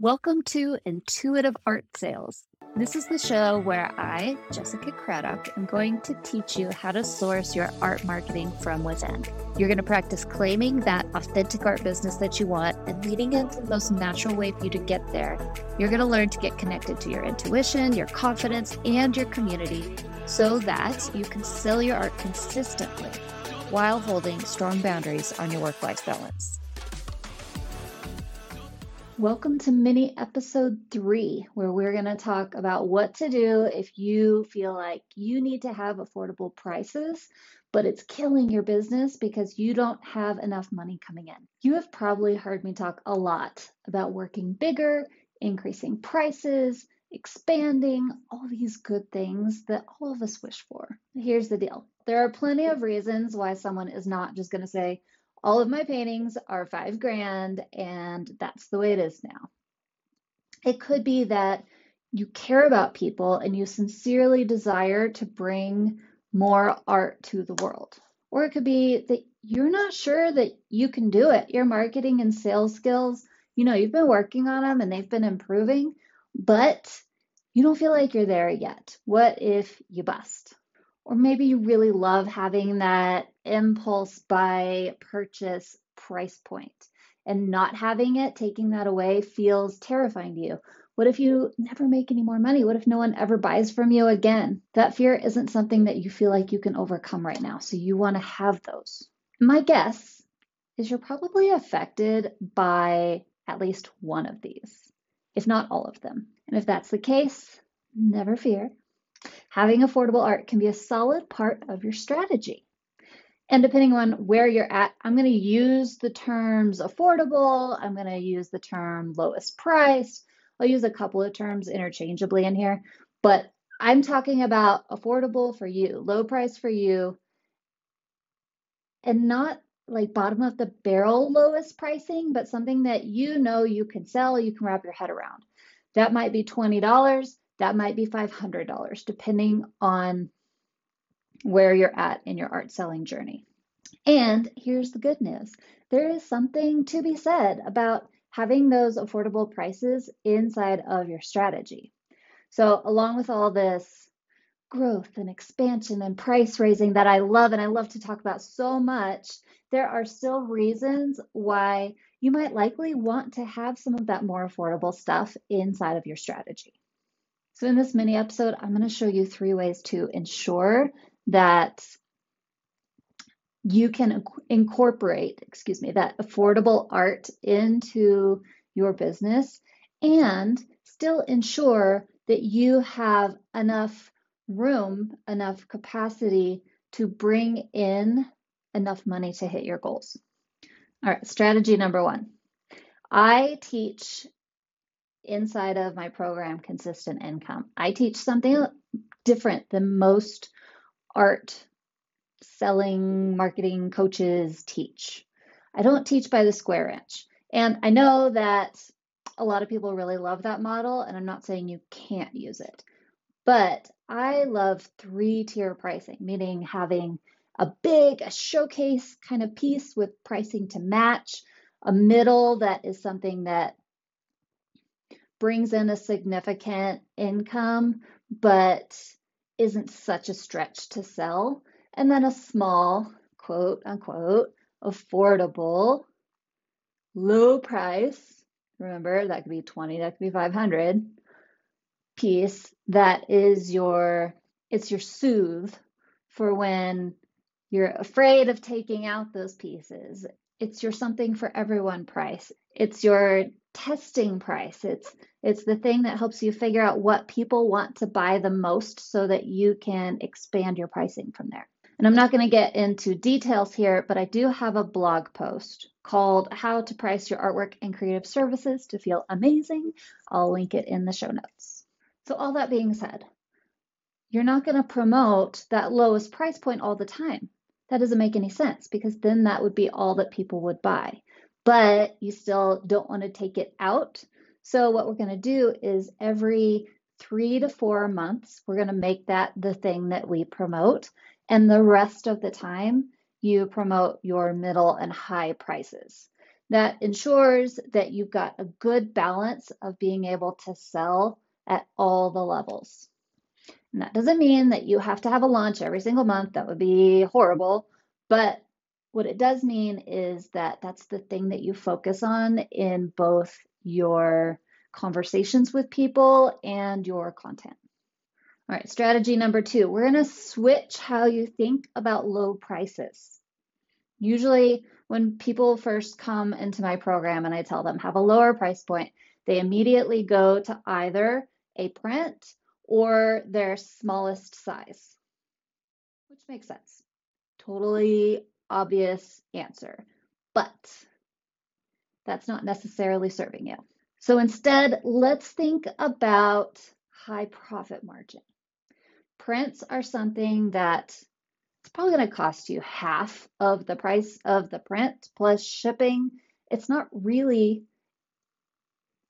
Welcome to Intuitive Art Sales. This is the show where I, Jessica Craddock, am going to teach you how to source your art marketing from within. You're going to practice claiming that authentic art business that you want and leading into the most natural way for you to get there. You're going to learn to get connected to your intuition, your confidence, and your community so that you can sell your art consistently while holding strong boundaries on your work life balance. Welcome to mini episode three, where we're going to talk about what to do if you feel like you need to have affordable prices, but it's killing your business because you don't have enough money coming in. You have probably heard me talk a lot about working bigger, increasing prices, expanding, all these good things that all of us wish for. Here's the deal there are plenty of reasons why someone is not just going to say, all of my paintings are five grand, and that's the way it is now. It could be that you care about people and you sincerely desire to bring more art to the world. Or it could be that you're not sure that you can do it. Your marketing and sales skills, you know, you've been working on them and they've been improving, but you don't feel like you're there yet. What if you bust? Or maybe you really love having that impulse buy purchase price point and not having it, taking that away, feels terrifying to you. What if you never make any more money? What if no one ever buys from you again? That fear isn't something that you feel like you can overcome right now. So you want to have those. My guess is you're probably affected by at least one of these, if not all of them. And if that's the case, never fear. Having affordable art can be a solid part of your strategy. And depending on where you're at, I'm going to use the terms affordable, I'm going to use the term lowest price. I'll use a couple of terms interchangeably in here, but I'm talking about affordable for you, low price for you, and not like bottom of the barrel lowest pricing, but something that you know you can sell, you can wrap your head around. That might be $20. That might be $500, depending on where you're at in your art selling journey. And here's the good news there is something to be said about having those affordable prices inside of your strategy. So, along with all this growth and expansion and price raising that I love and I love to talk about so much, there are still reasons why you might likely want to have some of that more affordable stuff inside of your strategy. So in this mini episode, I'm going to show you three ways to ensure that you can incorporate, excuse me, that affordable art into your business and still ensure that you have enough room, enough capacity to bring in enough money to hit your goals. All right, strategy number one. I teach inside of my program, Consistent Income. I teach something different than most art selling marketing coaches teach. I don't teach by the square inch. And I know that a lot of people really love that model, and I'm not saying you can't use it. But I love three tier pricing, meaning having a big, a showcase kind of piece with pricing to match, a middle that is something that brings in a significant income, but isn't such a stretch to sell. And then a small, quote unquote, affordable, low price. Remember, that could be 20, that could be 500 piece that is your it's your soothe for when you're afraid of taking out those pieces. It's your something for everyone price. It's your testing price. It's it's the thing that helps you figure out what people want to buy the most so that you can expand your pricing from there. And I'm not going to get into details here, but I do have a blog post called How to Price Your Artwork and Creative Services to Feel Amazing. I'll link it in the show notes. So, all that being said, you're not going to promote that lowest price point all the time. That doesn't make any sense because then that would be all that people would buy but you still don't want to take it out. So, what we're going to do is every three to four months, we're going to make that the thing that we promote. And the rest of the time, you promote your middle and high prices. that ensures that you've got a good balance of being able to sell at all the levels. And that doesn't mean that you have to have a launch every single month. That would be horrible. But what it does mean is that that's the thing that you focus on in both your conversations with people and your content. All right, strategy number two we're going to switch how you think about low prices. Usually, when people first come into my program and I tell them have a lower price point, they immediately go to either a print or their smallest size, which makes sense. Totally obvious answer, but that's not necessarily serving you. So instead, let's think about high profit margin. Prints are something that it's probably going to cost you half of the price of the print plus shipping. It's not really,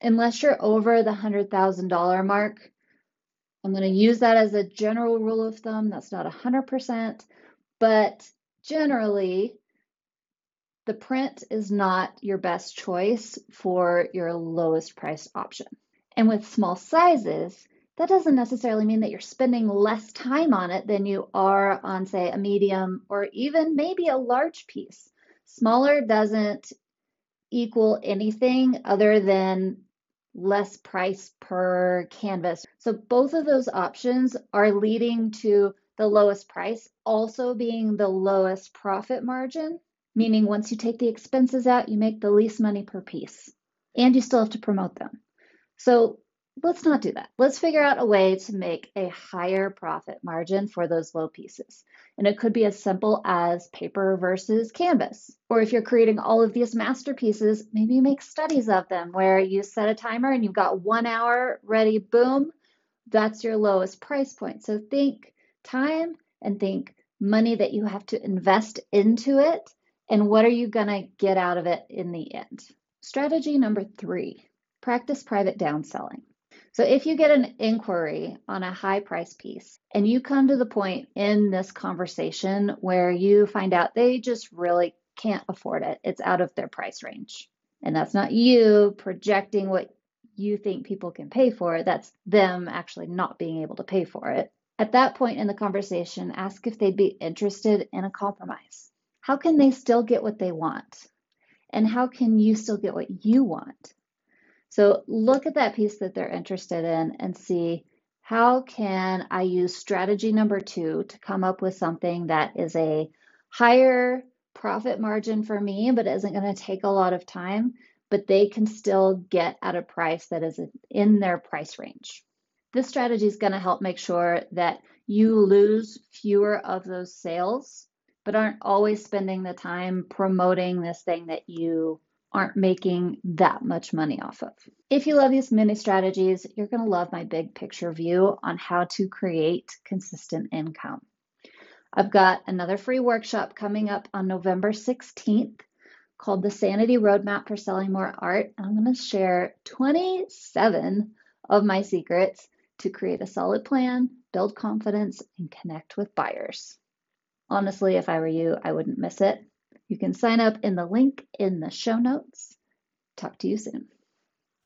unless you're over the $100,000 mark, I'm going to use that as a general rule of thumb. That's not 100%, but generally, the print is not your best choice for your lowest price option. And with small sizes, that doesn't necessarily mean that you're spending less time on it than you are on, say, a medium or even maybe a large piece. Smaller doesn't equal anything other than less price per canvas. So both of those options are leading to the lowest price also being the lowest profit margin, meaning once you take the expenses out, you make the least money per piece and you still have to promote them. So let's not do that. Let's figure out a way to make a higher profit margin for those low pieces. And it could be as simple as paper versus canvas. Or if you're creating all of these masterpieces, maybe you make studies of them where you set a timer and you've got one hour ready, boom, that's your lowest price point. So think time and think money that you have to invest into it and what are you going to get out of it in the end. Strategy number three practice private downselling. So if you get an inquiry on a high price piece and you come to the point in this conversation where you find out they just really can't afford it, it's out of their price range. And that's not you projecting what you think people can pay for it, that's them actually not being able to pay for it. At that point in the conversation, ask if they'd be interested in a compromise. How can they still get what they want? And how can you still get what you want? So look at that piece that they're interested in and see how can I use strategy number two to come up with something that is a higher profit margin for me, but isn't going to take a lot of time, but they can still get at a price that is in their price range. This strategy is going to help make sure that you lose fewer of those sales, but aren't always spending the time promoting this thing that you aren't making that much money off of. If you love these mini strategies, you're going to love my big picture view on how to create consistent income. I've got another free workshop coming up on November 16th called the Sanity Roadmap for Selling More Art. I'm going to share 27 of my secrets to create a solid plan, build confidence, and connect with buyers. Honestly, if I were you, I wouldn't miss it. You can sign up in the link in the show notes. Talk to you soon.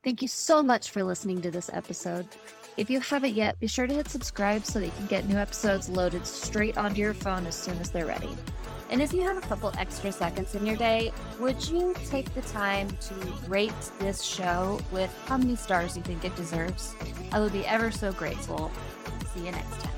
Thank you so much for listening to this episode. If you haven't yet, be sure to hit subscribe so that you can get new episodes loaded straight onto your phone as soon as they're ready. And if you have a couple extra seconds in your day, would you take the time to rate this show with how many stars you think it deserves? I would be ever so grateful. See you next time.